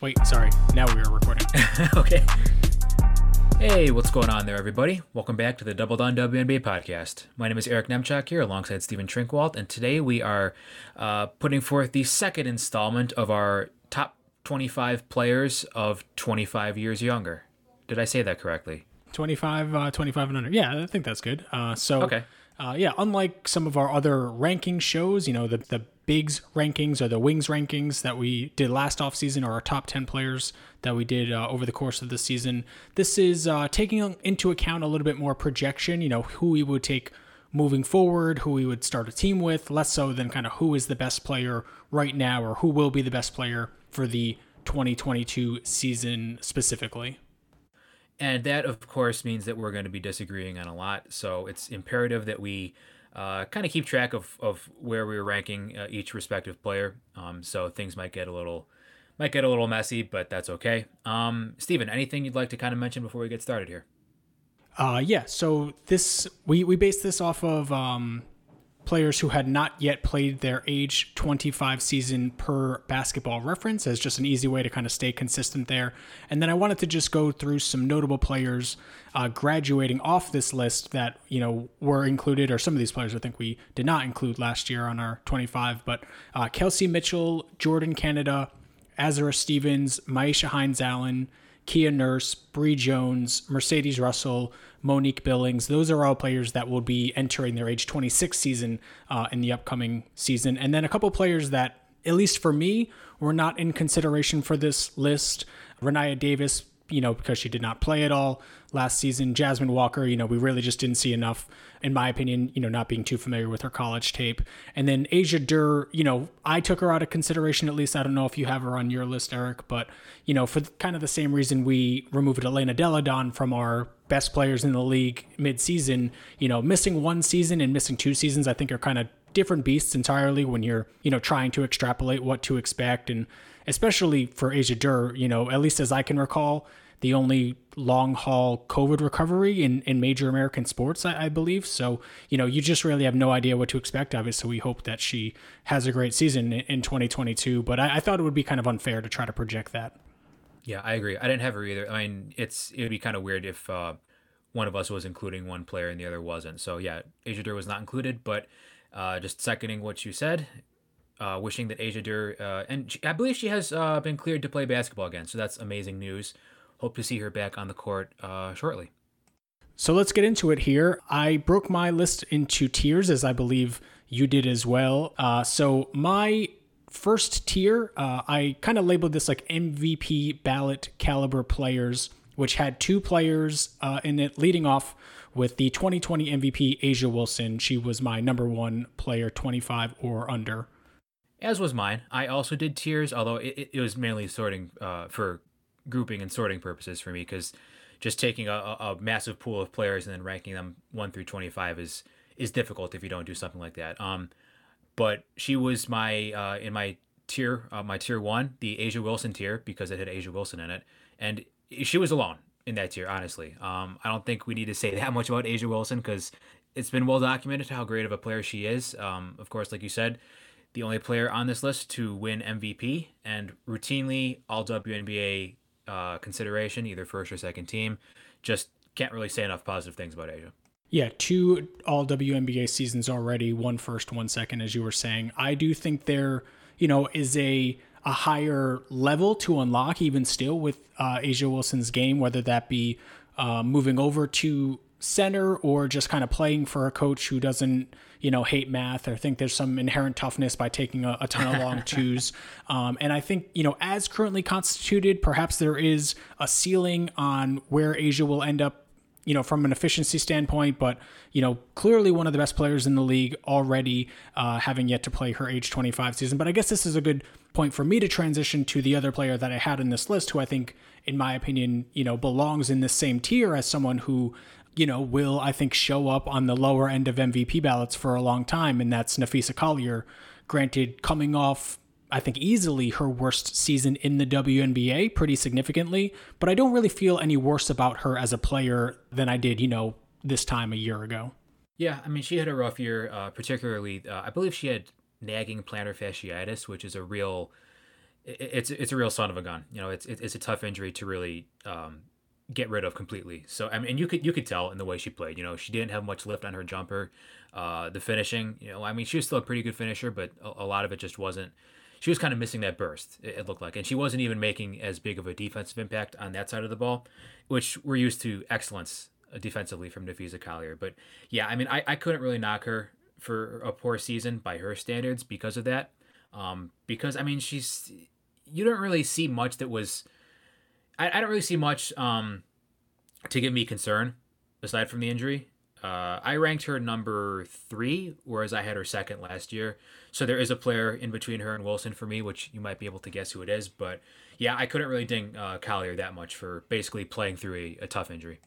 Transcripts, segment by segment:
Wait, sorry. Now we are recording. okay. Hey, what's going on there, everybody? Welcome back to the Double Down WNBA podcast. My name is Eric Nemchak here alongside Stephen Trinkwalt, and today we are uh, putting forth the second installment of our top 25 players of 25 years younger. Did I say that correctly? 25, uh, 25 and under. Yeah, I think that's good. Uh, so, Okay. uh, yeah, unlike some of our other ranking shows, you know, the, the Bigs rankings or the Wings rankings that we did last offseason or our top 10 players that we did uh, over the course of the season, this is uh, taking into account a little bit more projection, you know, who we would take moving forward, who we would start a team with, less so than kind of who is the best player right now or who will be the best player for the 2022 season specifically. And that, of course, means that we're going to be disagreeing on a lot. So it's imperative that we uh, kind of keep track of, of where we're ranking uh, each respective player. Um, so things might get a little might get a little messy, but that's okay. Um, Steven, anything you'd like to kind of mention before we get started here? Uh, yeah. So this we we based this off of um, players who had not yet played their age 25 season per basketball reference as just an easy way to kind of stay consistent there. And then I wanted to just go through some notable players uh, graduating off this list that you know were included, or some of these players I think we did not include last year on our 25. But uh, Kelsey Mitchell, Jordan Canada, Azurá Stevens, Myisha Hines Allen. Kia Nurse, Bree Jones, Mercedes Russell, Monique Billings. Those are all players that will be entering their age 26 season uh, in the upcoming season. And then a couple players that, at least for me, were not in consideration for this list. Rennia Davis, you know, because she did not play at all last season. Jasmine Walker, you know, we really just didn't see enough, in my opinion, you know, not being too familiar with her college tape. And then Asia Durr, you know, I took her out of consideration, at least. I don't know if you have her on your list, Eric, but, you know, for kind of the same reason we removed Elena Delle Donne from our best players in the league mid-season, you know, missing one season and missing two seasons, I think are kind of different beasts entirely when you're, you know, trying to extrapolate what to expect. And especially for Asia Durr, you know, at least as I can recall, the only long haul COVID recovery in, in major American sports, I, I, believe. So, you know, you just really have no idea what to expect of it. So we hope that she has a great season in, in 2022. But I, I thought it would be kind of unfair to try to project that. Yeah, I agree. I didn't have her either. I mean, it's it would be kind of weird if uh, one of us was including one player and the other wasn't. So yeah, Asia Durr was not included, but uh, just seconding what you said, uh, wishing that Asia Durr, uh, and she, I believe she has uh, been cleared to play basketball again. So that's amazing news. Hope to see her back on the court uh, shortly. So let's get into it here. I broke my list into tiers, as I believe you did as well. so my first tier, uh, I kind of labeled this like MVP ballot caliber players, which had two players uh, in it, leading off with the 2020 MVP A'ja Wilson. She was my number one player, 25 or under. As was mine. I also did tiers, although it, it was mainly sorting uh, for grouping and sorting purposes for me, because just taking a, a massive pool of players and then ranking them one through 25 is is difficult if you don't do something like that. Um, but she was my uh, in my tier, uh, my tier one, the A'ja Wilson tier because it had A'ja Wilson in it, and she was alone in that tier. Honestly, um, I don't think we need to say that much about A'ja Wilson because it's been well documented how great of a player she is. Um, of course, like you said, the only player on this list to win MVP and routinely all WNBA uh, consideration, either first or second team. Just can't really say enough positive things about A'ja. Yeah, two all WNBA seasons already, one first, one second, as you were saying. I do think there, you know, is a a higher level to unlock even still with uh, A'ja Wilson's game, whether that be uh, moving over to center or just kind of playing for a coach who doesn't, you know, hate math or think there's some inherent toughness by taking a, a ton of long twos. Um, and I think, you know, as currently constituted, perhaps there is a ceiling on where A'ja will end up you know, from an efficiency standpoint, but, you know, clearly one of the best players in the league already, uh, having yet to play her age 25 season. But I guess this is a good point for me to transition to the other player that I had in this list, who I think, in my opinion, you know, belongs in the same tier as someone who, you know, will, I think, show up on the lower end of MVP ballots for a long time. And that's Napheesa Collier. Granted, coming off I think easily her worst season in the WNBA pretty significantly, but I don't really feel any worse about her as a player than I did, you know, this time a year ago. Yeah, I mean, she had a rough year, uh, particularly, uh, I believe she had nagging plantar fasciitis, which is a real, it's it's a real son of a gun. You know, it's it's a tough injury to really um, get rid of completely. So I mean, you could you could tell in the way she played. You know, she didn't have much lift on her jumper. Uh, the finishing, you know, I mean, she was still a pretty good finisher, but a, a lot of it just wasn't. She was kind of missing that burst. It, it, looked like, and she wasn't even making as big of a defensive impact on that side of the ball, which we're used to excellence uh, defensively from Napheesa Collier. But yeah, I mean, I, I couldn't really knock her for a poor season by her standards because of that. Um, because I mean, she's you don't really see much that was. I, I don't really see much um, to give me concern aside from the injury. Uh, I ranked her number three, whereas I had her second last year. So there is a player in between her and Wilson for me, which you might be able to guess who it is. But yeah, I couldn't really ding uh, Collier that much for basically playing through a, a tough injury.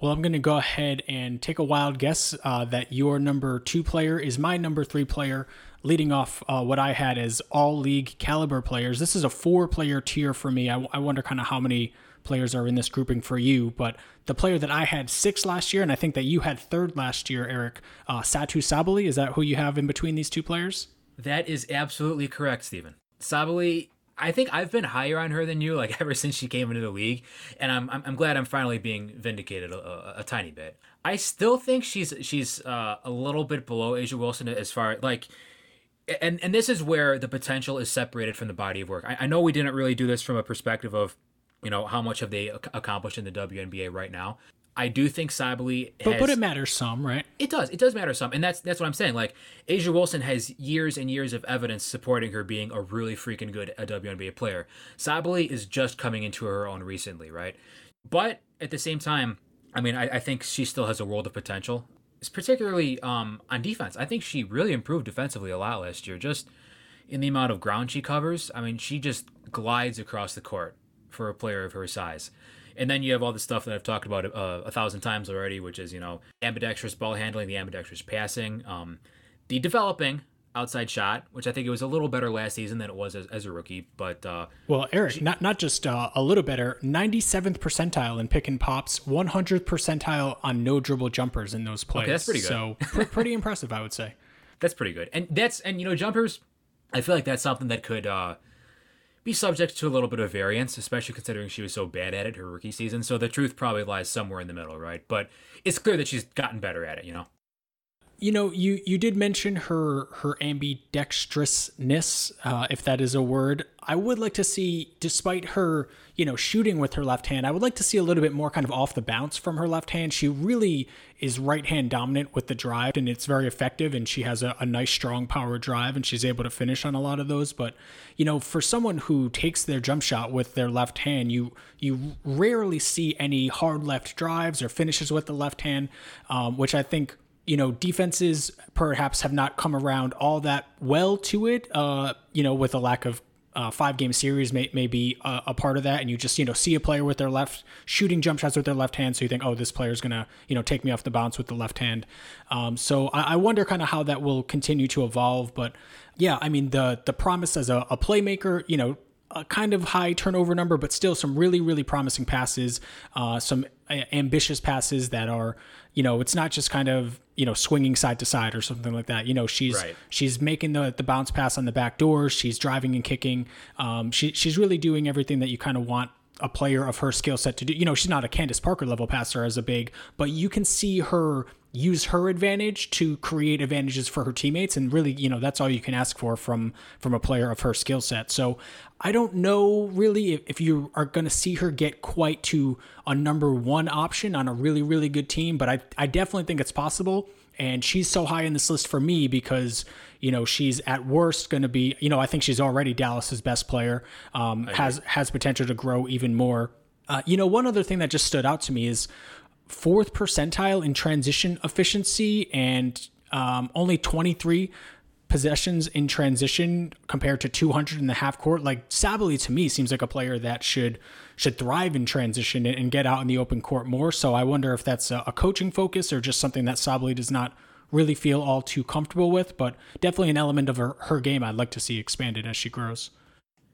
Well, I'm going to go ahead and take a wild guess uh, that your number two player is my number three player, leading off uh, what I had as all league caliber players. This is a four player tier for me. I, I wonder kind of how many players are in this grouping for you, but the player that I had six last year, and I think that you had third last year, Eric, uh, Satou Sabally, is that who you have in between these two players? That is absolutely correct, Stephen. Sabally I think I've been higher on her than you, like ever since she came into the league, and I'm I'm, I'm glad I'm finally being vindicated a, a, a, tiny bit. I still think she's she's uh, a little bit below A'ja Wilson as far like, and and this is where the potential is separated from the body of work. I, I know we didn't really do this from a perspective of, you know, how much have they accomplished in the WNBA right now. I do think Sabally But but it matters some, right? It does. It does matter some. And that's that's what I'm saying. Like A'ja Wilson has years and years of evidence supporting her being a really freaking good WNBA player. Sabally is just coming into her own recently, right? But at the same time, I mean, I, I think she still has a world of potential. Particularly um, on defense. I think she really improved defensively a lot last year. Just in the amount of ground she covers. I mean, she just glides across the court for a player of her size. And then you have all the stuff that I've talked about uh, a thousand times already, which is you know ambidextrous ball handling, the ambidextrous passing, um, the developing outside shot, which I think it was a little better last season than it was as, as a rookie. But uh, well, Eric, not not just uh, a little better, ninety seventh percentile in pick and pops, one hundredth percentile on no dribble jumpers in those plays. Okay, that's pretty good. So pr- pretty impressive, I would say. That's pretty good, and that's and you know jumpers. I feel like that's something that could uh, be subject to a little bit of variance, especially considering she was so bad at it her rookie season. So the truth probably lies somewhere in the middle, right? But it's clear that she's gotten better at it, you know you know, you you did mention her her ambidextrousness, uh, if that is a word. I would like to see, despite her, you know, shooting with her left hand, I would like to see a little bit more kind of off the bounce from her left hand. She really is right hand dominant with the drive, and it's very effective. And she has a, a nice, strong power drive, and she's able to finish on a lot of those. But you know, for someone who takes their jump shot with their left hand, you you rarely see any hard left drives or finishes with the left hand, um, which I think you know, defenses perhaps have not come around all that well to it. Uh, you know, with a lack of uh, five game series may, may be a, a, part of that. And you just, you know, see a player with their left shooting jump shots with their left hand. So you think, oh, this player's going to, you know, take me off the bounce with the left hand. Um, so I, I wonder kind of how that will continue to evolve. But yeah, I mean, the, the promise as a, a playmaker, you know, a kind of high turnover number, but still some really, really promising passes, uh, some ambitious passes that are, you know, it's not just kind of you know swinging side to side or something like that. You know, she's right. she's making the the bounce pass on the back door. She's driving and kicking. Um, she she's really doing everything that you kind of want a player of her skill set to do. You know, she's not a Candace Parker level passer as a big, but you can see her use her advantage to create advantages for her teammates. And really you know that's all you can ask for from from a player of her skill set. So i don't know really if, if you are going to see her get quite to a number one option on a really really good team but i i definitely think it's possible. And she's so high in this list for me because you know she's at worst going to be you know i think she's already dallas's best player um, has has potential to grow even more. Uh, you know one other thing that just stood out to me is fourth percentile in transition efficiency and um, only 23 possessions in transition compared to 200 in the half court. Like Sabally to me seems like a player that should should thrive in transition and get out in the open court more. So I wonder if that's a, a coaching focus or just something that Sabally does not really feel all too comfortable with. But definitely an element of her, her game I'd like to see expanded as she grows.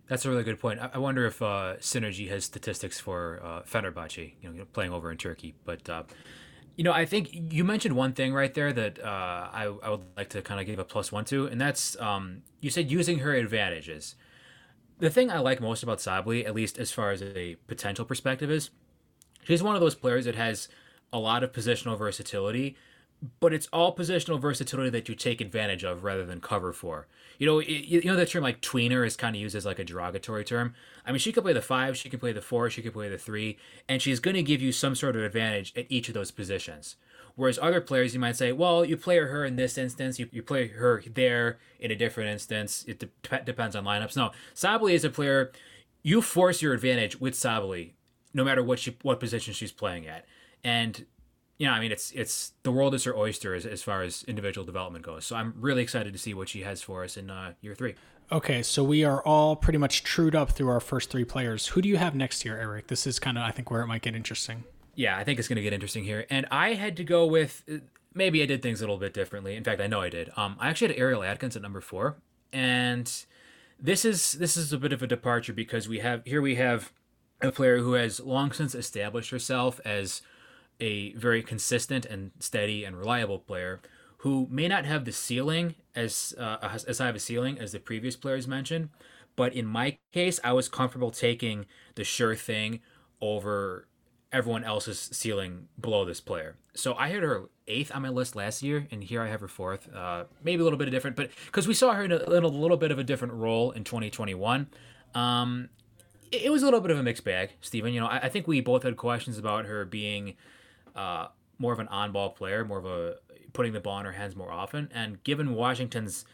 That's a really good point. I wonder if uh, Synergy has statistics for uh, Fenerbahce, you know, playing over in Turkey. But uh, you know, I think you mentioned one thing right there that uh, I, I would like to kind of give a plus one to, and that's um, you said using her advantages. the thing I like most about Sabally, at least as far as a potential perspective, is she's one of those players that has a lot of positional versatility, but it's all positional versatility that you take advantage of rather than cover for. You know, it, you know that term like tweener is kind of used as like a derogatory term. I mean, she could play the five, she could play the four, she could play the three, and she's going to give you some sort of advantage at each of those positions. Whereas other players, you might say, well, you play her in this instance, you, you play her there in a different instance. It de- depends on lineups. No, Sabally is a player, you force your advantage with Sabally, no matter what she what position she's playing at. And know, I mean, it's it's the world is her oyster as, as far as individual development goes. So I'm really excited to see what she has for us in uh, year three. Okay, so we are all pretty much trued up through our first three players. Who do you have next year, Eric? This is kind of, I think, where it might get interesting. Yeah, I think it's going to get interesting here. And I had to go with maybe I did things a little bit differently. In fact, I know I did. Um, I actually had Ariel Atkins at number four, and this is this is a bit of a departure because we have here we have a player who has long since established herself as a very consistent and steady and reliable player who may not have the ceiling as uh, as high of a ceiling as the previous players mentioned, but in my case, I was comfortable taking the sure thing over everyone else's ceiling below this player. So I had her eighth on my list last year, and here I have her fourth. Uh, maybe a little bit of different, but because we saw her in a, a, little bit of a different role in 2021. Um, it, it was a little bit of a mixed bag, Stephen. You know, I, I think we both had questions about her being uh, more of an on-ball player, more of a putting the ball in her hands more often. And given Washington's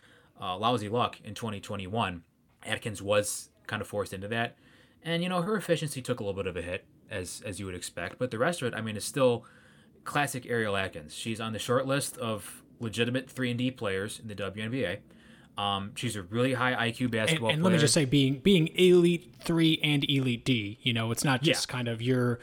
uh, lousy luck in 2021, Atkins was kind of forced into that. And you know her efficiency took a little bit of a hit, as as you would expect. But the rest of it, I mean, is still classic Ariel Atkins. She's on the short list of legitimate three and D players in the WNBA. Um, she's a really high IQ basketball and, and let me just say, being being elite three and elite D, you know, it's not just yeah. kind of your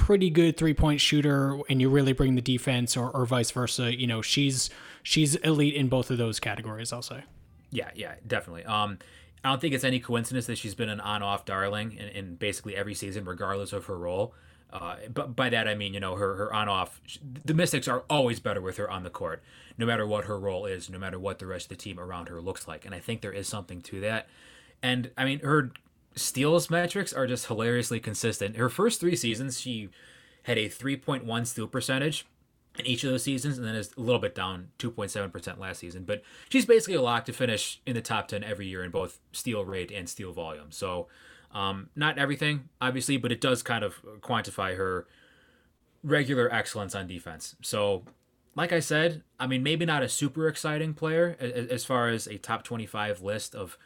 pretty good three point shooter and you really bring the defense or, or vice versa. You know, she's she's elite in both of those categories, I'll say. Yeah, yeah, definitely. Um, I don't think it's any coincidence that she's been an on off darling in, in basically every season, regardless of her role. Uh, but by that I mean, you know, her her on off. The Mystics are always better with her on the court, no matter what her role is, no matter what the rest of the team around her looks like. And I think there is something to that. And I mean, her steals metrics are just hilariously consistent. Her first three seasons, she had a 3.1 steal percentage in each of those seasons, and then is a little bit down 2.7% last season. But she's basically a lock to finish in the top 10 every year in both steal rate and steal volume. So, um, not everything, obviously, but it does kind of quantify her regular excellence on defense. So, like I said, I mean, maybe not a super exciting player as far as a top 25 list of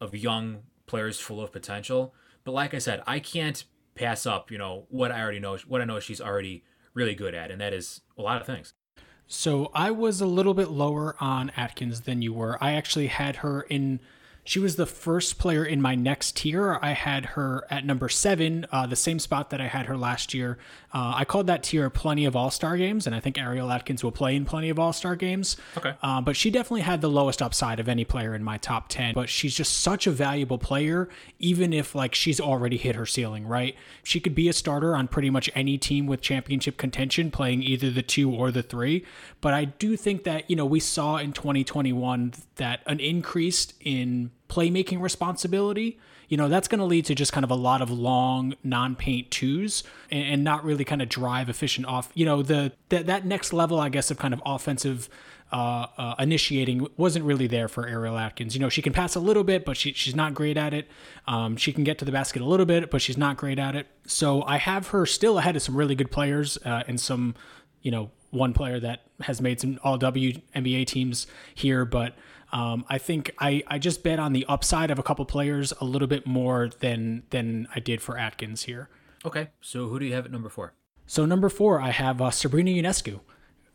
of young players full of potential. But like I said, I can't pass up, you know, what I already know, what I know she's already really good at, and that is a lot of things. So I was a little bit lower on Atkins than you were. I actually had her in she was the first player in my next tier. I had her at number seven, uh, the same spot that I had her last year. Uh, I called that tier plenty of All Star games, and I think Ariel Atkins will play in plenty of All Star games. Okay. Uh, but she definitely had the lowest upside of any player in my top 10. But she's just such a valuable player, even if like she's already hit her ceiling, right? She could be a starter on pretty much any team with championship contention, playing either the two or the three. But I do think that, you know, we saw in 2021 that an increase in playmaking responsibility, you know, that's going to lead to just kind of a lot of long non-paint twos and, and not really kind of drive efficient off. You know, the, the that next level, I guess, of kind of offensive uh, uh, initiating wasn't really there for Ariel Atkins. You know, she can pass a little bit, but she, she's not great at it. Um, she can get to the basket a little bit, but she's not great at it. So I have her still ahead of some really good players uh, and some, you know, one player that has made some all WNBA teams here, but um, I think I, I just bet on the upside of a couple players a little bit more than than I did for Atkins here. Okay, so who do you have at number four? So number four, I have uh, Sabrina Ionescu,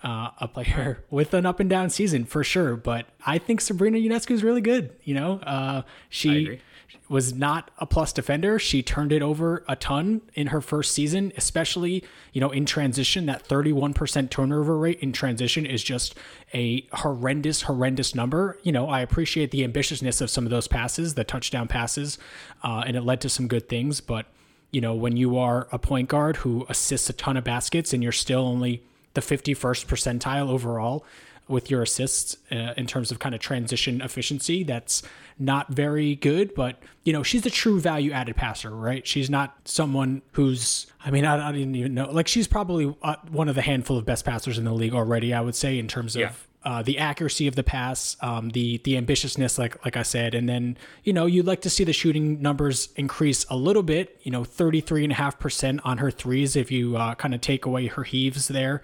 uh, a player with an up and down season for sure. But I think Sabrina Ionescu is really good. You know, uh, she was not a plus defender. She turned it over a ton in her first season, especially, you know, in transition. That 31% turnover rate in transition is just a horrendous, horrendous number. You know, I appreciate the ambitiousness of some of those passes, the touchdown passes, uh, and it led to some good things. But, you know, when you are a point guard who assists a ton of baskets and you're still only the 51st percentile overall, with your assists uh, in terms of kind of transition efficiency. That's not very good, but you know, she's a true value added passer, right? She's not someone who's, I mean, I, I didn't even know, like, she's probably uh, one of the handful of best passers in the league already, I would say, in terms of. Yeah. Uh, the accuracy of the pass, um, the the ambitiousness, like like I said, and then you know you'd like to see the shooting numbers increase a little bit. You know, thirty three and a half percent on her threes if you uh, kind of take away her heaves there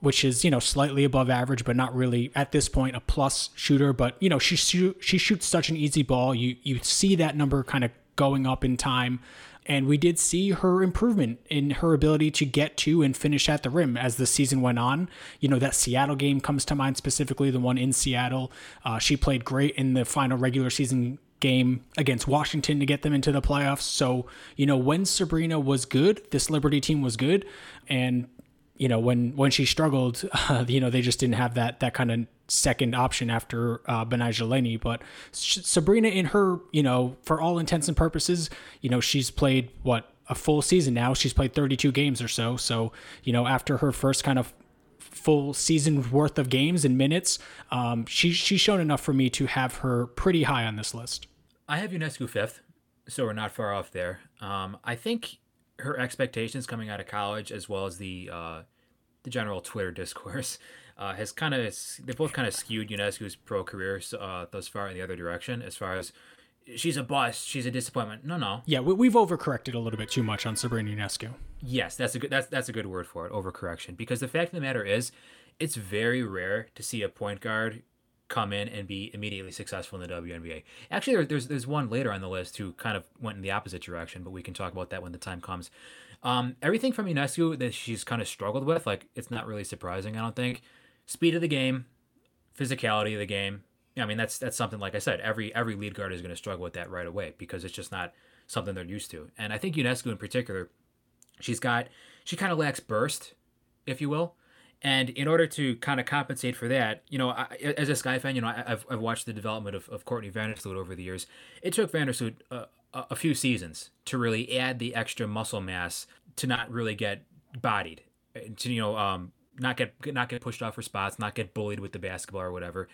which is you know slightly above average, but not really at this point a plus shooter. But you know she shoot, she shoots such an easy ball. You you see that number kind of going up in time. And we did see her improvement in her ability to get to and finish at the rim as the season went on. You know, that Seattle game comes to mind specifically, the one in Seattle. Uh, she played great in the final regular season game against Washington to get them into the playoffs. So, you know, when Sabrina was good, this Liberty team was good. And you know when when she struggled, uh, you know they just didn't have that that kind of second option after uh. But Sabrina, in her you know for all intents and purposes, you know she's played what a full season now. She's played 32 games or so. So you know after her first kind of full season worth of games and minutes, um, she she's shown enough for me to have her pretty high on this list. I have Ionescu fifth, so we're not far off there. Um, I think her expectations coming out of college, as well as the uh, the general Twitter discourse, uh, has kind of they both kind of skewed Ionescu's pro career uh, thus far in the other direction. As far as she's a bust, she's a disappointment. No, no. Yeah, we, have overcorrected a little bit too much on Sabrina Ionescu. Yes, that's a good that's that's a good word for it, overcorrection. Because the fact of the matter is, it's very rare to see a point guard come in and be immediately successful in the WNBA. Actually, there's there's one later on the list who kind of went in the opposite direction, but we can talk about that when the time comes. Um, everything from Ionescu that she's kind of struggled with, like it's not really surprising. I don't think speed of the game, physicality of the game. I mean, that's that's something like I said. Every every lead guard is going to struggle with that right away because it's just not something they're used to. And I think Ionescu in particular, she's got she kind of lacks burst, if you will. And in order to kind of compensate for that, you know, I, as a Sky fan, you know, I, have I've watched the development of, of Courtney Vandersloot over the years. It took Vandersloot uh, a few seasons to really add the extra muscle mass to not really get bodied, to you know, um, not get not get pushed off for spots, not get bullied with the basketball or whatever.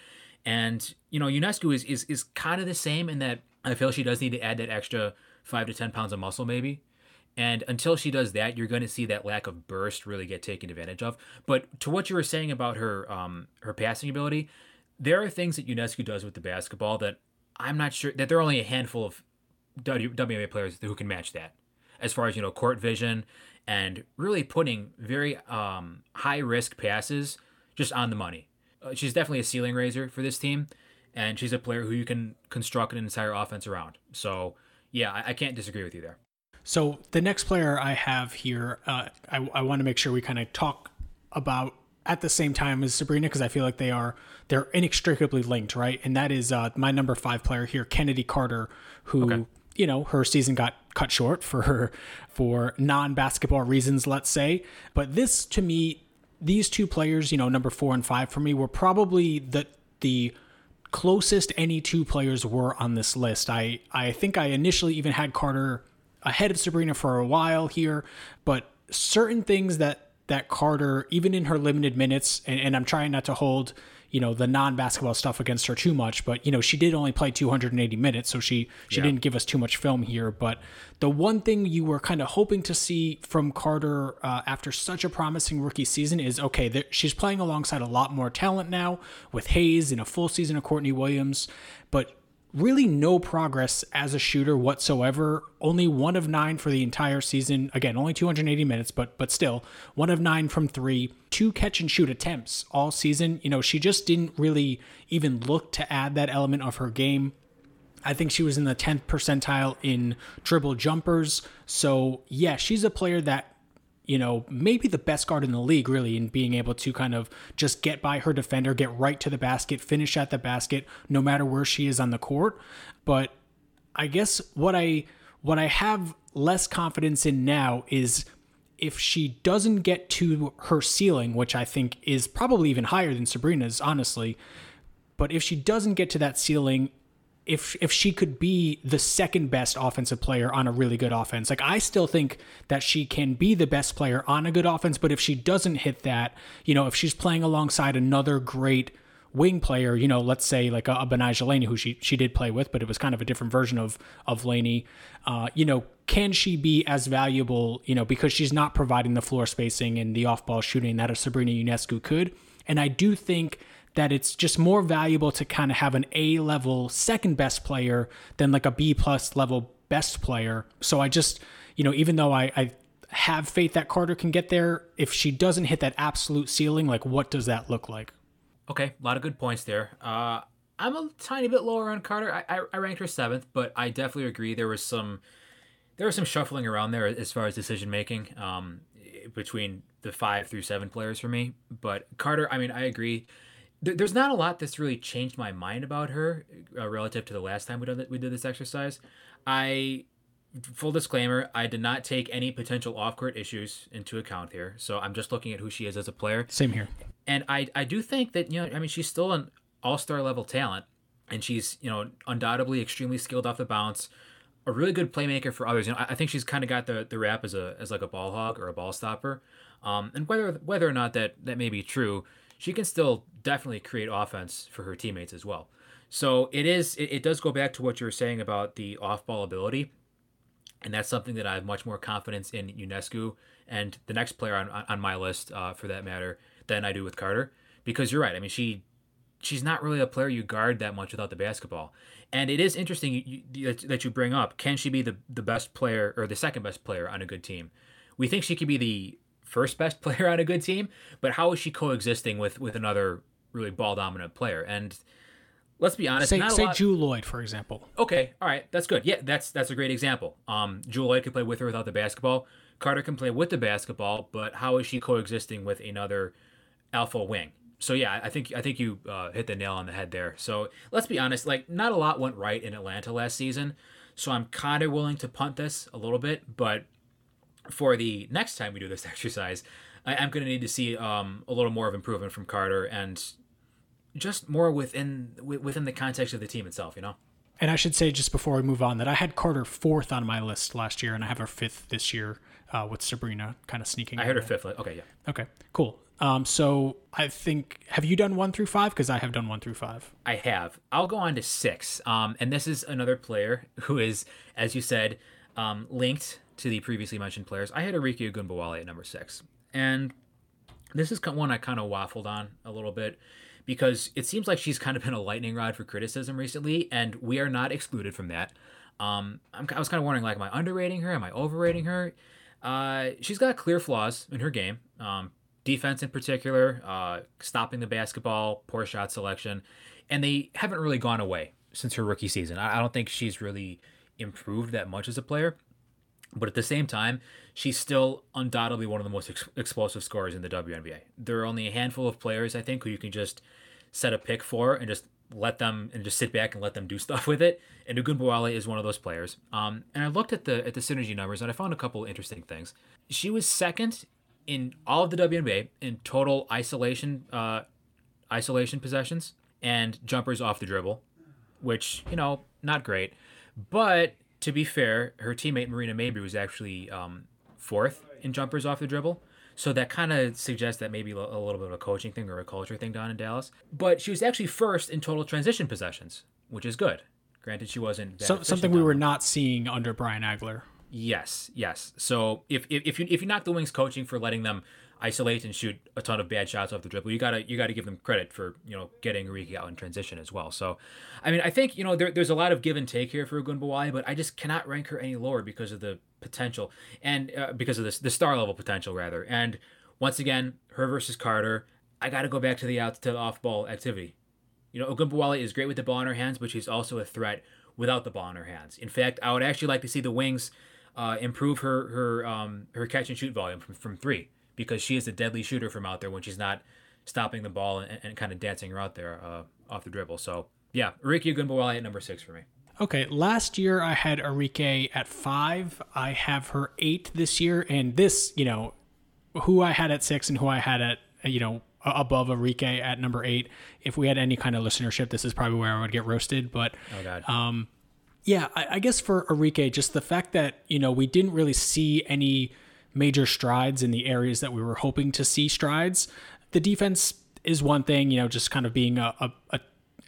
And you know, Ionescu is is is kind of the same in that I feel she does need to add that extra five to ten pounds of muscle maybe and until she does that, you're going to see that lack of burst really get taken advantage of. But to what you were saying about her um, her passing ability, there are things that Ionescu does with the basketball that I'm not sure that there are only a handful of WNBA players who can match that. As far as you know, court vision and really putting very um, high risk passes just on the money. Uh, she's definitely a ceiling raiser for this team, and she's a player who you can construct an entire offense around. So yeah, I, I can't disagree with you there. So the next player I have here, uh, I, I want to make sure we kind of talk about at the same time as Sabrina because I feel like they are they're inextricably linked, right? And that is uh, my number five player here, Chennedy Carter, who okay. you know her season got cut short for her for non basketball reasons, let's say. But this to me, these two players, you know, number four and five for me, were probably the the closest any two players were on this list. I I think I initially even had Carter ahead of Sabrina for a while here, but certain things that that Carter, even in her limited minutes, and, and I'm trying not to hold you know the non-basketball stuff against her too much but you know she did only play 280 minutes so she she yeah. didn't give us too much film here but the one thing you were kind of hoping to see from carter uh, after such a promising rookie season is okay she's playing alongside a lot more talent now with hayes in a full season of courtney williams but really no progress as a shooter whatsoever. Only one of nine for the entire season. Again, only 280 minutes, but but still one of nine from three. Two catch and shoot attempts all season. You know, she just didn't really even look to add that element of her game. I think she was in the 10th percentile in dribble jumpers. So, yeah, she's a player that you know, maybe the best guard in the league, really, in being able to kind of just get by her defender, get right to the basket, finish at the basket, no matter where she is on the court. But I guess what I what I have less confidence in now is if she doesn't get to her ceiling, which I think is probably even higher than Sabrina's, honestly. But if she doesn't get to that ceiling, if if she could be the second best offensive player on a really good offense. Like I still think that she can be the best player on a good offense, but if she doesn't hit that, you know, if she's playing alongside another great wing player, you know, let's say like a, a Laney, who she she did play with, but it was kind of a different version of of Laney. Uh, you know, can she be as valuable, you know, because she's not providing the floor spacing and the off ball shooting that a Sabrina Ionescu could? And I do think that it's just more valuable to kind of have an A level second best player than like a B plus level best player. So I just, you know, even though I, I have faith that Carter can get there, if she doesn't hit that absolute ceiling, like what does that look like? Okay, a lot of good points there. Uh, I'm a tiny bit lower on Carter. I, I, I ranked her seventh, but I definitely agree there was some there was some shuffling around there as far as decision making um, between the five through seven players for me. But Carter, I mean, I agree. There's not a lot that's really changed my mind about her uh, relative to the last time we did we did this exercise. I full disclaimer, I did not take any potential off court issues into account here. So I'm just looking at who she is as a player. Same here. And I, I do think that, you know, I mean, she's still an all star level talent and she's, you know, undoubtedly extremely skilled off the bounce, a really good playmaker for others. You know, I, I think she's kind of got the, the rap as a, as like a ball hog or a ball stopper. Um, and whether, whether or not that, that may be true, she can still definitely create offense for her teammates as well. So it is, it, it does go back to what you were saying about the off ball ability and that's something that I have much more confidence in Ionescu and the next player on on my list, uh, for that matter, than I do with Carter. Because you're right. I mean, she she's not really a player you guard that much without the basketball. And it is interesting that you bring up. Can she be the the best player or the second best player on a good team? We think she could be the first best player on a good team, but how is she coexisting with with another really ball dominant player? And let's be honest. Say, say lot... Jewell Loyd, for example. Okay, all right, that's good. Yeah, that's that's a great example. Um, Jewell Loyd can play with or without the basketball. Carter can play with the basketball, but how is she coexisting with another alpha wing? So yeah, I think I think you uh, hit the nail on the head there. So let's be honest, like not a lot went right in Atlanta last season. So I'm kind of willing to punt this a little bit, but for the next time we do this exercise, I am going to need to see um, a little more of improvement from Carter and just more within within the context of the team itself, you know. And I should say just before we move on that I had Carter fourth on my list last year, and I have her fifth this year uh, with Sabrina kind of sneaking. In. I heard her fifth. Okay, yeah. Okay, cool. Um, so I think have you done one through five? Because I have done one through five. I have. I'll go on to six. Um, and this is another player who is, as you said, um, linked to the previously mentioned players. I had Arike Ogunbowale at number six, and this is one I kind of waffled on a little bit because it seems like she's kind of been a lightning rod for criticism recently, and we are not excluded from that. Um, i was kind of wondering, like, am I underrating her? Am I overrating her? Uh, she's got clear flaws in her game. Um, defense in particular, uh, stopping the basketball, poor shot selection, and they haven't really gone away since her rookie season. I, I don't think she's really improved that much as a player. But at the same time, she's still undoubtedly one of the most ex- explosive scorers in the WNBA. There are only a handful of players, I think, who you can just set a pick for and just let them and just sit back and let them do stuff with it. And Ogunbowale is one of those players. Um, and I looked at the at the synergy numbers and I found a couple interesting things. She was second in all of the WNBA in total isolation uh, isolation possessions and jumpers off the dribble, which you know not great, but to be fair, her teammate Marina Mabrey was actually um, fourth in jumpers off the dribble. So that kind of suggests that maybe a little bit of a coaching thing or a culture thing down in Dallas. But she was actually first in total transition possessions, which is good. Granted, she wasn't so, something we were not seeing under Brian Agler. Yes, yes. So if if, if you if you knock the Wings coaching for letting them isolate and shoot a ton of bad shots off the dribble. You gotta you gotta give them credit for you know getting Arike out in transition as well. So, I mean, I think you know there, there's a lot of give and take here for Ogunbowale, but I just cannot rank her any lower because of the potential and uh, because of this the star level potential rather. And once again, her versus Carter, I got to go back to the out to the off ball activity. You know, Ogunbowale is great with the ball in her hands, but she's also a threat without the ball in her hands. In fact, I would actually like to see the Wings uh, improve her her um, her catch and shoot volume from, from three because she is a deadly shooter from out there when she's not stopping the ball and, and kind of dancing her out there uh, off the dribble. So yeah, Arike Ogunbowale at number six for me. Okay, last year I had Arike at five. I have her eight this year, and this, you know, who I had at six and who I had at, you know, above Arike at number eight. If we had any kind of listenership, this is probably where I would get roasted. But, oh God. um, yeah, I, I guess for Arike, just the fact that you know we didn't really see any major strides in the areas that we were hoping to see strides. The defense is one thing, you know, just kind of being a, a, a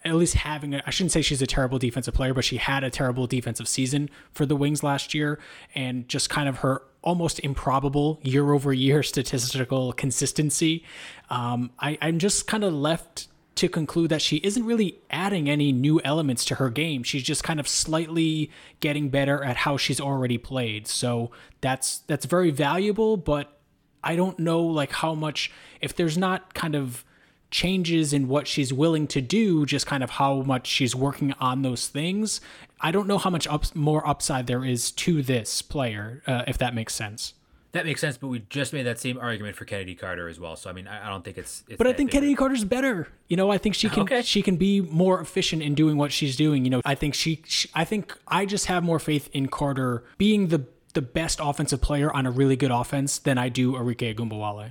at least having I shouldn't say she's a terrible defensive player, but she had a terrible defensive season for the Wings last year and just kind of her almost improbable year over year statistical consistency. Um, I, I'm just kind of left to conclude that she isn't really adding any new elements to her game. She's just kind of slightly getting better at how she's already played. So that's that's very valuable, but I don't know like how much if there's not kind of changes in what she's willing to do, just kind of how much she's working on those things. I don't know how much more upside there is to this player, uh, if that makes sense. That makes sense, but we just made that same argument for Chennedy Carter as well. So I mean, I, I don't think it's. it's but I think. Chennedy Carter's better. You know, I think she can okay. she can be more efficient in doing what she's doing. You know, I think she, she I think I just have more faith in Carter being the the best offensive player on a really good offense than I do Arike Ogunbowale.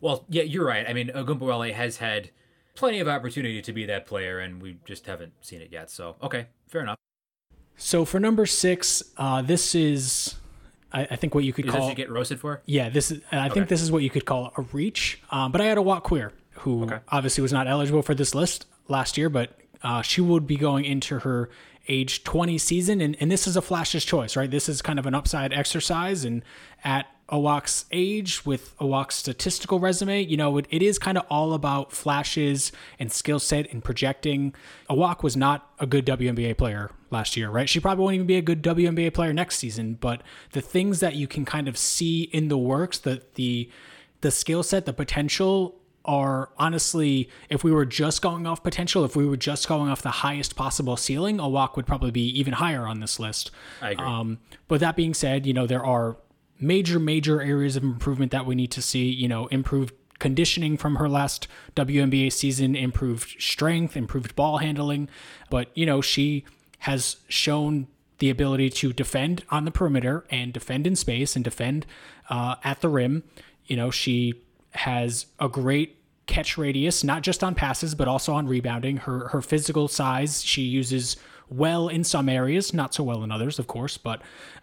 Well, yeah, you're right. I mean, Ogunbowale has had plenty of opportunity to be that player, and we just haven't seen it yet. So, okay, fair enough. So for number six, uh, this is, I, I, think what you could is call. You get roasted for? Yeah, this is. I okay. think this is what you could call a reach. Um, but I had a Awak Kuier who okay. obviously was not eligible for this list last year, but uh, she would be going into her age 20 season, and, and this is a flash's choice, right? This is kind of an upside exercise, and at Awak's age, with Awak's statistical resume, you know, it, it is kind of all about flashes and skill set and projecting. Awak was not a good WNBA player last year, right? She probably won't even be a good WNBA player next season, but the things that you can kind of see in the works, the the the skill set, the potential are honestly, if we were just going off potential, if we were just going off the highest possible ceiling, Awak would probably be even higher on this list. I agree. Um, but that being said, you know, there are major, major areas of improvement that we need to see. You know, improved conditioning from her last WNBA season, improved strength, improved ball handling. But, you know, she has shown the ability to defend on the perimeter and defend in space and defend uh, at the rim. You know, she has a great catch radius, not just on passes, but also on rebounding. Her her physical size, she uses well in some areas, not so well in others, of course, but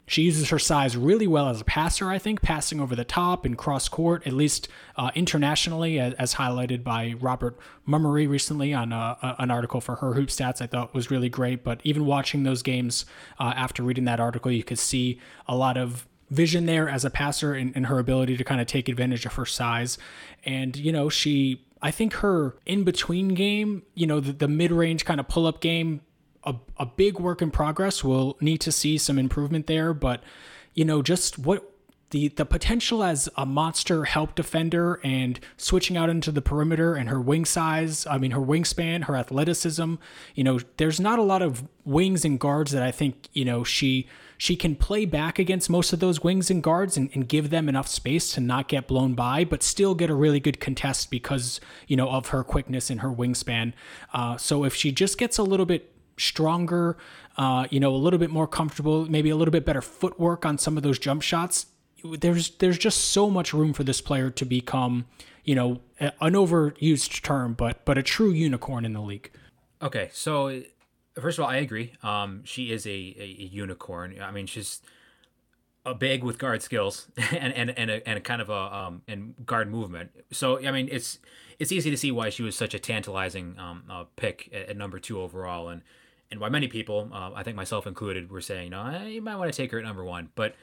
she uses her size really well as a passer, I think, passing over the top and cross court, at least uh, internationally, as, as, highlighted by Robert Mummery recently on uh, an article for her Hoop Stats, I thought was really great. But even watching those games uh, after reading that article, you could see a lot of vision there as a passer and, and her ability to kind of take advantage of her size. And, you know, she, I think her in between game, you know, the, the mid range kind of pull up game, a, a big work in progress. We'll need to see some improvement there. But, you know, just what the the potential as a monster help defender and switching out into the perimeter and her wing size, I mean her wingspan, her athleticism, you know, there's not a lot of wings and guards that I think, you know, she she can play back against most of those wings and guards and, and give them enough space to not get blown by, but still get a really good contest because, you know, of her quickness and her wingspan. Uh, so if she just gets a little bit stronger, uh, you know, a little bit more comfortable, maybe a little bit better footwork on some of those jump shots, there's there's just so much room for this player to become, you know, an overused term, but but a true unicorn in the league. Okay, so first of all, I agree. Um, she is a, a, unicorn. I mean, she's a big with guard skills and and and a, and a kind of a um and guard movement. So I mean, it's it's easy to see why she was such a tantalizing um uh, pick at, at, number two overall, and and why many people, uh, I think myself included, were saying, you know, you might want to take her at number one, but.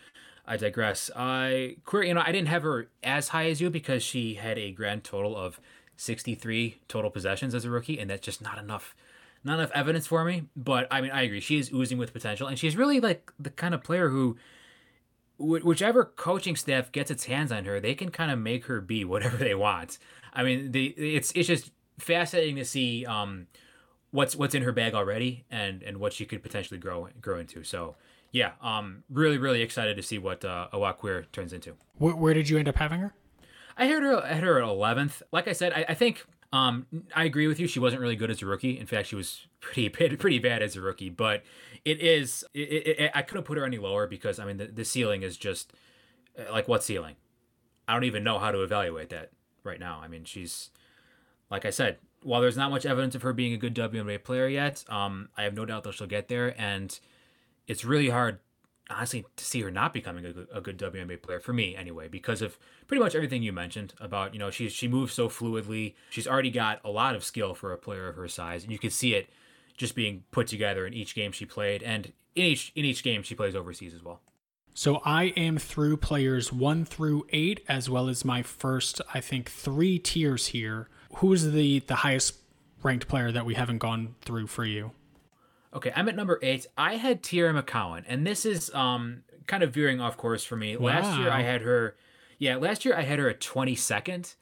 I digress. I, you know, I didn't have her as high as you because she had a grand total of 63 total possessions as a rookie, and that's just not enough not enough evidence for me, but I mean, I agree. She is oozing with potential, and she's really like the kind of player who, whichever coaching staff gets its hands on her, they can kind of make her be whatever they want. I mean, the it's it's just fascinating to see um, what's what's in her bag already, and and what she could potentially grow grow into. So. Yeah, um, really, really excited to see what uh, Awak Kuier turns into. Where, where did you end up having her? I had her. I had her at eleventh. Like I said, I, I think um, I agree with you. She wasn't really good as a rookie. In fact, she was pretty pretty bad as a rookie. But it is. It, it, it, I couldn't put her any lower because I mean the, the ceiling is just uh, like what ceiling? I don't even know how to evaluate that right now. I mean, she's like I said. While there's not much evidence of her being a good WNBA player yet, um, I have no doubt that she'll get there. And it's really hard honestly to see her not becoming a good, a good WNBA player for me anyway because of pretty much everything you mentioned about you know she she moves so fluidly she's already got a lot of skill for a player of her size and you can see it just being put together in each game she played and in each in each game she plays overseas as well. So I am through players 1 through 8 as well as my first I think 3 tiers here. Who is the the highest ranked player that we haven't gone through for you? Okay, I'm at number eight. I had Teaira McCowan, and this is um kind of veering off course for me. Wow. Last year I had her, yeah, last year I had her at 22nd,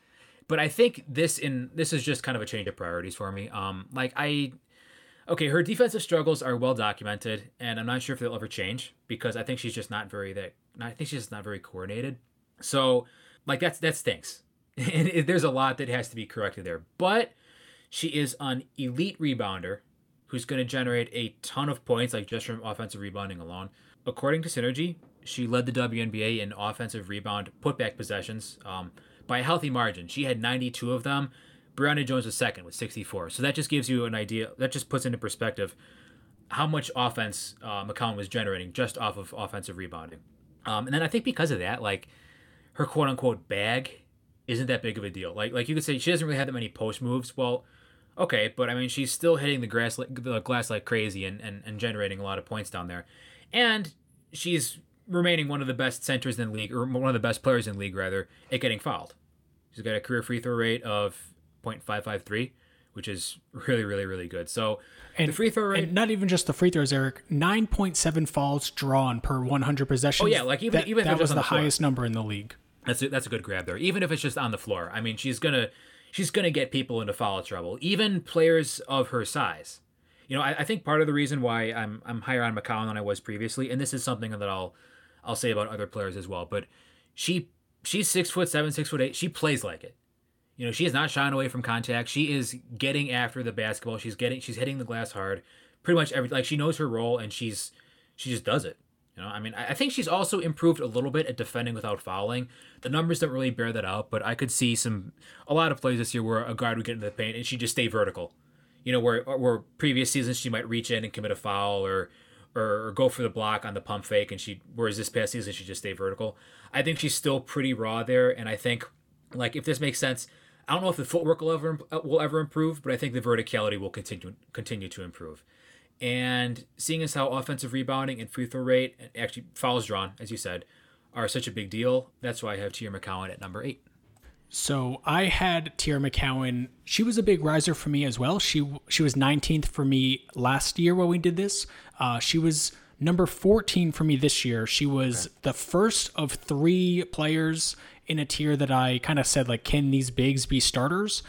but I think this in this is just kind of a change of priorities for me. Um, like I, okay, her defensive struggles are well documented, and I'm not sure if they'll ever change because I think she's just not very that. I think she's just not very coordinated. So, like that's that stinks, and there's a lot that has to be corrected there. But she is an elite rebounder who's going to generate a ton of points, like just from offensive rebounding alone. According to Synergy, she led the WNBA in offensive rebound putback possessions um, by a healthy margin. She had 92 of them. Brionna Jones was second with 64. So that just gives you an idea. That just puts into perspective how much offense uh, McCowan was generating just off of offensive rebounding. Um, and then I think because of that, like her quote unquote bag isn't that big of a deal. Like like you could say she doesn't really have that many post moves. Well, Okay, but I mean, she's still hitting the grass like, the glass like crazy and, and, and generating a lot of points down there, and she's remaining one of the best centers in the league, or one of the best players in the league rather, at getting fouled. She's got a career free throw rate of .553, which is really, really, really good. So and, the free throw rate, and not even just the free throws, Eric. Nine point seven fouls drawn per one hundred possessions. Oh yeah, like even that, even that was the, the highest number in the league. That's a, that's a good grab there. Even if it's just on the floor, I mean, she's gonna she's to get people into foul trouble, even players of her size. You know, I, I, think part of the reason why I'm I'm higher on McCowan than I was previously, and this is something that I'll I'll say about other players as well. But she she's six foot seven, six foot eight. She plays like it. You know, she is not shying away from contact. She is getting after the basketball. She's getting she's hitting the glass hard. Pretty much every like she knows her role and she's she just does it. You know, I mean, I think she's also improved a little bit at defending without fouling. The numbers don't really bear that out, but I could see some a lot of plays this year where a guard would get into the paint and she'd just stay vertical. You know, where where previous seasons she might reach in and commit a foul or or, or go for the block on the pump fake, and she whereas this past season she just stay vertical. I think she's still pretty raw there, and I think like if this makes sense, I don't know if the footwork will ever will ever improve, but I think the verticality will continue continue to improve. And seeing as how offensive rebounding and free throw rate, and actually fouls drawn, as you said, are such a big deal, that's why I have Teaira McCowan at number eight. So I had Teaira McCowan. She was a big riser for me as well. She she was 19th for me last year when we did this. Uh, she was number 14 for me this year. She was okay. the first of three players in a tier that I kind of said like, can these bigs be starters?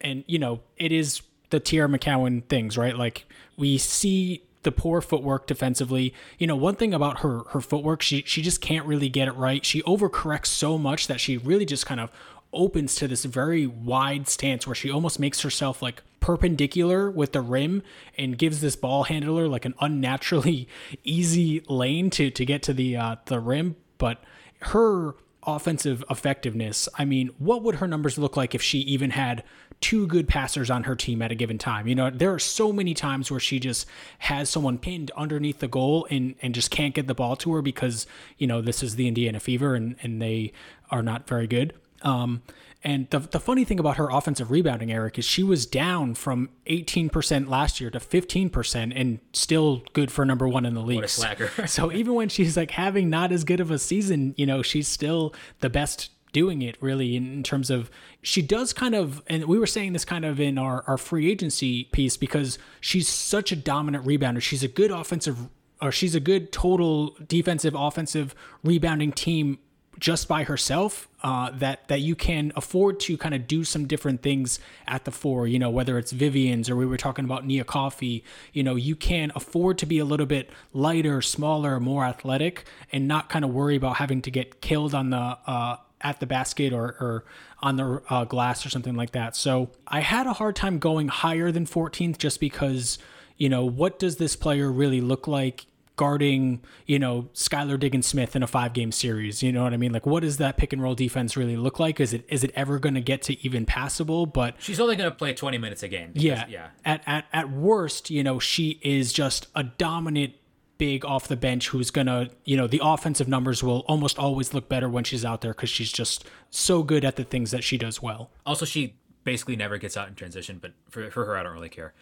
And you know, it is the Teaira McCowan things, right? Like we see the poor footwork defensively. You know, one thing about her her footwork, she she just can't really get it right. She overcorrects so much that she really just kind of opens to this very wide stance where she almost makes herself like perpendicular with the rim and gives this ball handler like an unnaturally easy lane to to get to the uh, the rim. But her offensive effectiveness, I mean, what would her numbers look like if she even had two good passers on her team at a given time. You know, there are so many times where she just has someone pinned underneath the goal and, and just can't get the ball to her because, you know, this is the Indiana Fever and, and they are not very good. Um, and the, the funny thing about her offensive rebounding, Eric, is she was down from 18% last year to 15% and still good for number one in the league. slacker. so even when she's like having not as good of a season, you know, she's still the best doing it really in, terms of she does kind of and we were saying this kind of in our, our free agency piece because she's such a dominant rebounder. She's a good offensive or she's a good total defensive offensive rebounding team just by herself uh, that that you can afford to kind of do some different things at the four you know whether it's Vivians or we were talking about Nia Coffey you know you can afford to be a little bit lighter smaller more athletic and not kind of worry about having to get killed on the uh, at the basket or, or on the uh, glass or something like that. So I had a hard time going higher than 14th just because, you know, what does this player really look like guarding, you know, Skylar Diggins Smith in a five game series? You know what I mean? Like, what does that pick and roll defense really look like? Is it is it ever going to get to even passable? But she's only going to play 20 minutes a game. Because, yeah. Yeah. At, at, at worst, you know, she is just a dominant big off the bench who's gonna, you know, the offensive numbers will almost always look better when she's out there because she's just so good at the things that she does well. Also, she basically never gets out in transition, but for, for her, I don't really care.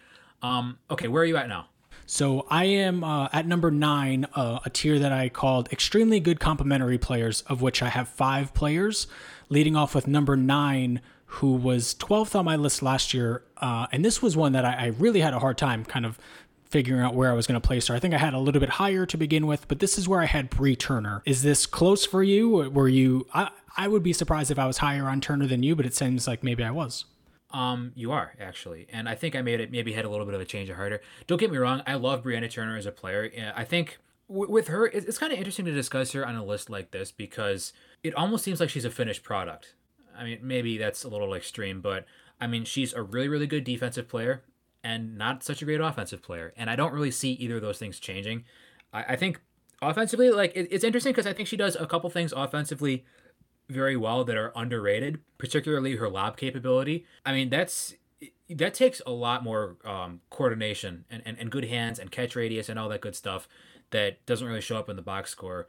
Um, okay, where are you at now? So I am uh, at number nine, uh, a tier that I called extremely good complementary players, of which I have five players, leading off with number nine, who was 12th on my list last year. Uh, and this was one that I, I, really had a hard time kind of figuring out where I was going to place her. I think I had a little bit higher to begin with, but this is where I had Bree Turner. Is this close for you? Were you? I, I would be surprised if I was higher on Turner than you, but it seems like maybe I was. Um, you are actually, and I think I made it maybe had a little bit of a change of heart. Don't get me wrong, I love Brianna Turner as a player. I think with her, it's, it's kind of interesting to discuss her on a list like this because it almost seems like she's a finished product. I mean, maybe that's a little extreme, but I mean, she's a really, really good defensive player and not such a great offensive player. And I don't really see either of those things changing. I, I think offensively, like it, it's interesting because I think she does a couple things offensively very well that are underrated, particularly her lob capability. I mean, that's that takes a lot more um, coordination and, and, and good hands and catch radius and all that good stuff that doesn't really show up in the box score.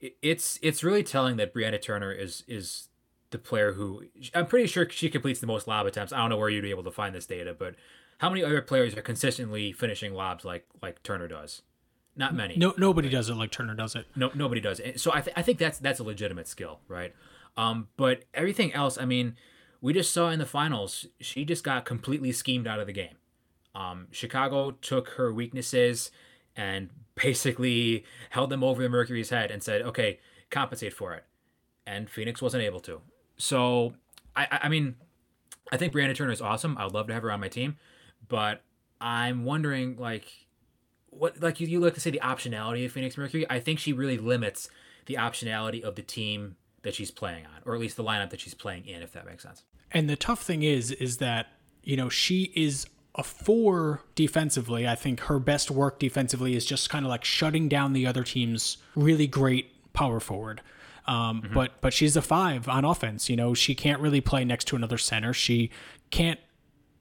It's it's really telling that Brianna Turner is is the player who I'm pretty sure she completes the most lob attempts. I don't know where you'd be able to find this data, but how many other players are consistently finishing lobs like like Turner does? Not many. No, nobody does it like Turner does it. No, nobody does it. So I, th- I think that's that's a legitimate skill, right? Um, but everything else, I mean, we just saw in the finals, she just got completely schemed out of the game. Um, Chicago took her weaknesses and basically held them over the Mercury's head and said, okay, compensate for it. And Phoenix wasn't able to. So, I, I mean, I think Brianna Turner is awesome. I would love to have her on my team, but I'm wondering, like, what, like you, you look to say the optionality of Phoenix Mercury. I think she really limits the optionality of the team that she's playing on, or at least the lineup that she's playing in, if that makes sense. And the tough thing is, is that you know she is a four defensively. I think her best work defensively is just kind of like shutting down the other team's really great power forward. Um, mm-hmm. But but she's a five on offense. You know she can't really play next to another center. She can't.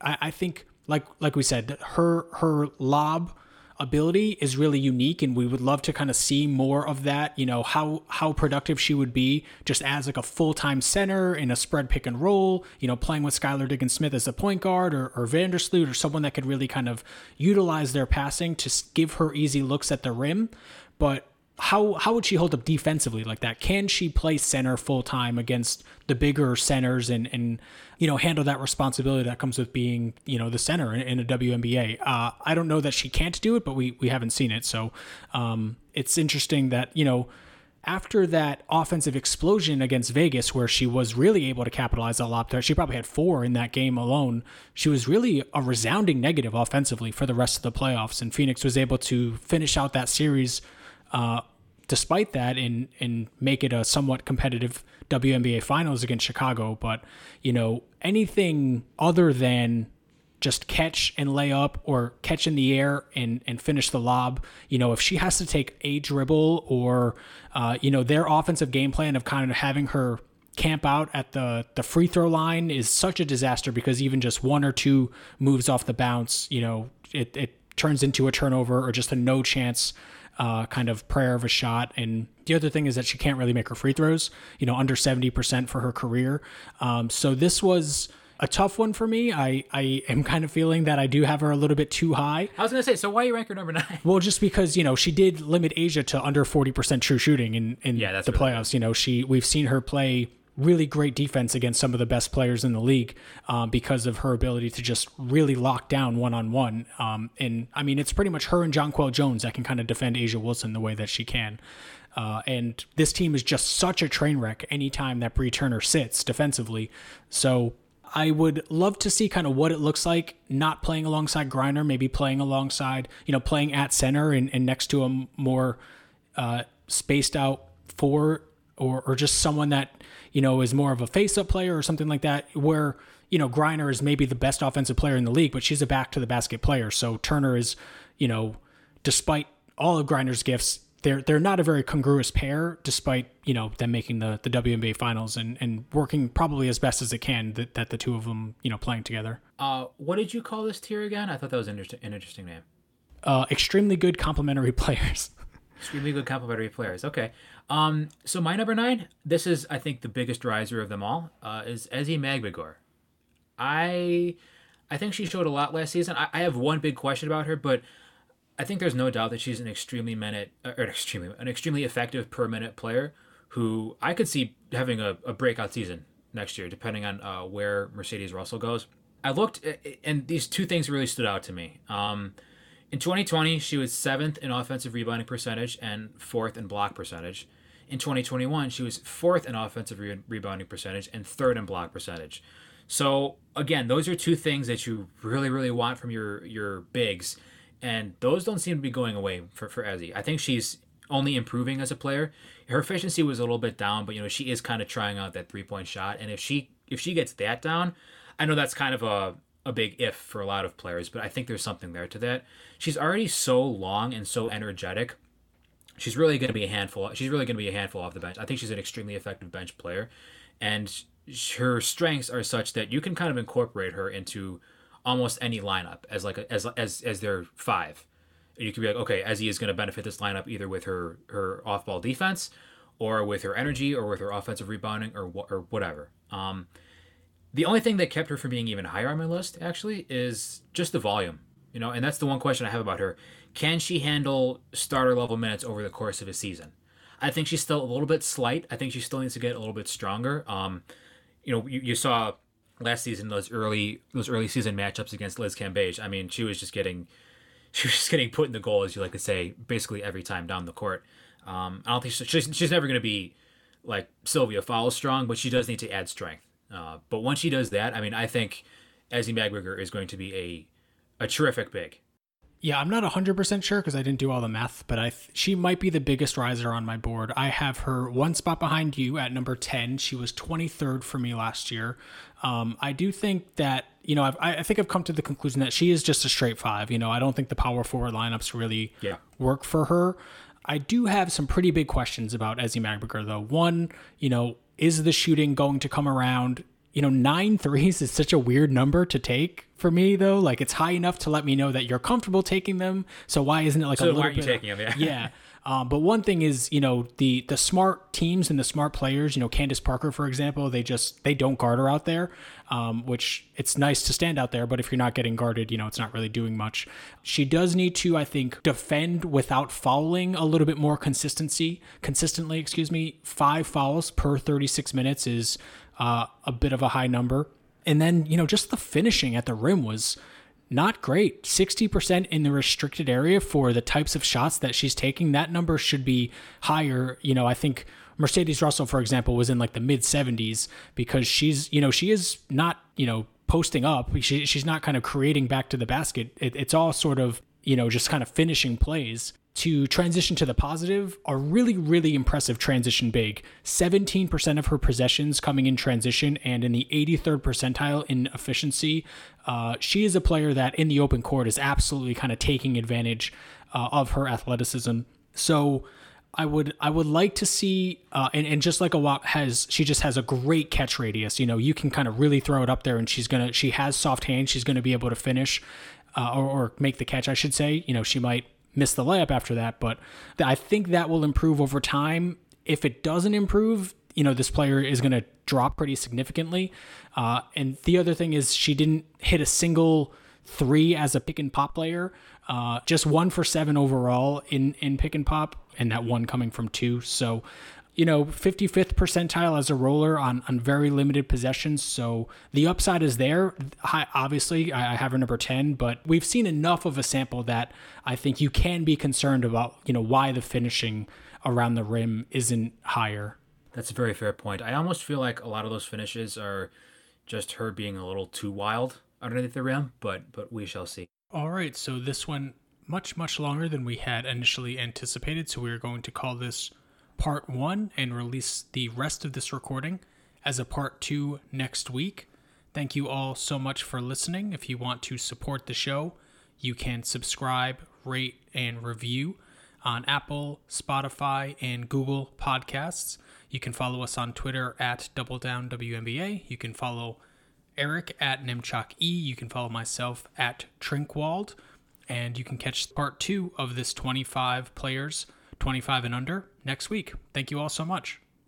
I, I think like like we said, her her lob ability is really unique and we would love to kind of see more of that you know how how productive she would be just as like a full-time center in a spread pick and roll you know playing with Skylar Diggins Smith as a point guard or, or Vandersloot or someone that could really kind of utilize their passing to give her easy looks at the rim but how how would she hold up defensively like that? Can she play center full time against the bigger centers and and you know handle that responsibility that comes with being you know the center in, in a WNBA? Uh, I don't know that she can't do it, but we we haven't seen it. So um, it's interesting that you know after that offensive explosion against Vegas, where she was really able to capitalize a lot she probably had four in that game alone. She was really a resounding negative offensively for the rest of the playoffs, and Phoenix was able to finish out that series uh, despite that and and make it a somewhat competitive WNBA finals against Chicago. But you know anything other than just catch and lay up or catch in the air and, and finish the lob. You know, if she has to take a dribble or, uh, you know, their offensive game plan of kind of having her camp out at the, the free throw line is such a disaster because even just one or two moves off the bounce, you know, it, it turns into a turnover or just a no chance uh, kind of prayer of a shot. And the other thing is that she can't really make her free throws, you know, under 70% for her career. Um, so this was a tough one for me. I, I am kind of feeling that I do have her a little bit too high. I was going to say, so why you rank her number nine? Well, just because, you know, she did limit A'ja to under 40% true shooting in, in yeah, the really playoffs. Good. You know, she, we've seen her play really great defense against some of the best players in the league um, because of her ability to just really lock down one on one. And I mean, it's pretty much her and Jonquel Jones that can kind of defend A'ja Wilson the way that she can. Uh, and this team is just such a train wreck anytime that Bree Turner sits defensively. So I would love to see kind of what it looks like not playing alongside Griner, maybe playing alongside, you know, playing at center and, and next to a more uh, spaced out four or, or just someone that you know, is more of a face-up player or something like that, where you know Griner is maybe the best offensive player in the league, but she's a back to the basket player. So Turner is, you know, despite all of Griner's gifts, they're they're not a very congruous pair, despite you know them making the the WNBA finals and and working probably as best as it can that, that the two of them you know playing together. Uh, what did you call this tier again? I thought that was an interesting, an interesting name. Uh, extremely good complementary players. Extremely good complementary players. Okay. Um, so my number nine, this is I think the biggest riser of them all, uh, is Ezi Magbegor. I I think she showed a lot last season. I, I have one big question about her, but I think there's no doubt that she's an extremely minute or extremely an extremely effective per minute player who I could see having a, a breakout season next year, depending on uh, where Mercedes Russell goes. I looked, and these two things really stood out to me. Um, in 2020, she was seventh in offensive rebounding percentage and fourth in block percentage. In 2021, she was fourth in offensive re- rebounding percentage and third in block percentage. So again, those are two things that you really, really want from your your bigs, and those don't seem to be going away for for Ezi. I think she's only improving as a player. Her efficiency was a little bit down, but you know she is kind of trying out that three point shot, and if she if she gets that down, I know that's kind of a a big if for a lot of players, but I think there's something there to that. She's already so long and so energetic. She's really going to be a handful. She's really going to be a handful off the bench. I think she's an extremely effective bench player, and her strengths are such that you can kind of incorporate her into almost any lineup as like a, as as as their five. You could be like, okay, Ezi is going to benefit this lineup either with her her off ball defense, or with her energy, or with her offensive rebounding, or or whatever. Um, the only thing that kept her from being even higher on my list actually is just the volume. You know, and that's the one question I have about her. Can she handle starter level minutes over the course of a season? I think she's still a little bit slight. I think she still needs to get a little bit stronger. Um, you know, you, you saw last season those early those early season matchups against Liz Cambage. I mean, she was just getting she was just getting put in the goal, as you like to say, basically every time down the court. Um, I don't think she, she's she's never going to be like Sylvia Fowles strong, but she does need to add strength. Uh, but once she does that, I mean, I think Ezi Magbegor is going to be a a terrific big. Yeah, I'm not 100% sure because I didn't do all the math, but I th- she might be the biggest riser on my board. I have her one spot behind you at number 10. She was 23rd for me last year. Um, I do think that, you know, I've, I think I've come to the conclusion that she is just a straight five. You know, I don't think the power forward lineups really yeah. work for her. I do have some pretty big questions about Ezi Magbegor, though. One, you know, is the shooting going to come around? You know, nine threes is such a weird number to take for me though. Like it's high enough to let me know that you're comfortable taking them. So why isn't it like so a little why aren't bit? you taking them? Yeah. yeah. Um, but one thing is, you know, the the smart teams and the smart players, you know, Candace Parker, for example, they just they don't guard her out there, um, which it's nice to stand out there, but if you're not getting guarded, you know, it's not really doing much. She does need to, I think, defend without fouling a little bit more consistency, consistently, excuse me. Five fouls per 36 minutes is uh, a bit of a high number. And then, you know, just the finishing at the rim was not great. 60% in the restricted area for the types of shots that she's taking. That number should be higher. You know, I think Mercedes Russell, for example, was in like the mid 70s because she's, you know, she is not, you know, posting up. She, she's not kind of creating back to the basket. It, it's all sort of, you know, just kind of finishing plays to transition to the positive, a really, really impressive transition big. 17% of her possessions coming in transition and in the 83rd percentile in efficiency. Uh, she is a player that in the open court is absolutely kind of taking advantage uh, of her athleticism. So I would I would like to see uh, and, and just like a lot has she just has a great catch radius. You know, you can kind of really throw it up there and she's gonna she has soft hands. She's gonna be able to finish uh, or, or make the catch, I should say. You know, she might miss the layup after that. But I think that will improve over time. If it doesn't improve, you know, this player is going to drop pretty significantly. Uh, and the other thing is, she didn't hit a single three as a pick and pop player. Uh, just one for seven overall in in pick and pop, and that one coming from two. So you know, 55th percentile as a roller on, on very limited possessions. So the upside is there. I, obviously, I have her number 10, but we've seen enough of a sample that I think you can be concerned about, you know, why the finishing around the rim isn't higher. That's a very fair point. I almost feel like a lot of those finishes are just her being a little too wild underneath the rim, but but we shall see. All right, so this one much much longer than we had initially anticipated, so we are going to call this part one and release the rest of this recording as a part two next week. Thank you all so much for listening. If you want to support the show, you can subscribe, rate, and review on Apple, Spotify, and Google Podcasts. You can follow us on Twitter at DoubleDownWNBA. You can follow Eric at Nemchock E. You can follow myself at Trinkwald. And you can catch part two of this 25 players 25 and under next week. Thank you all so much.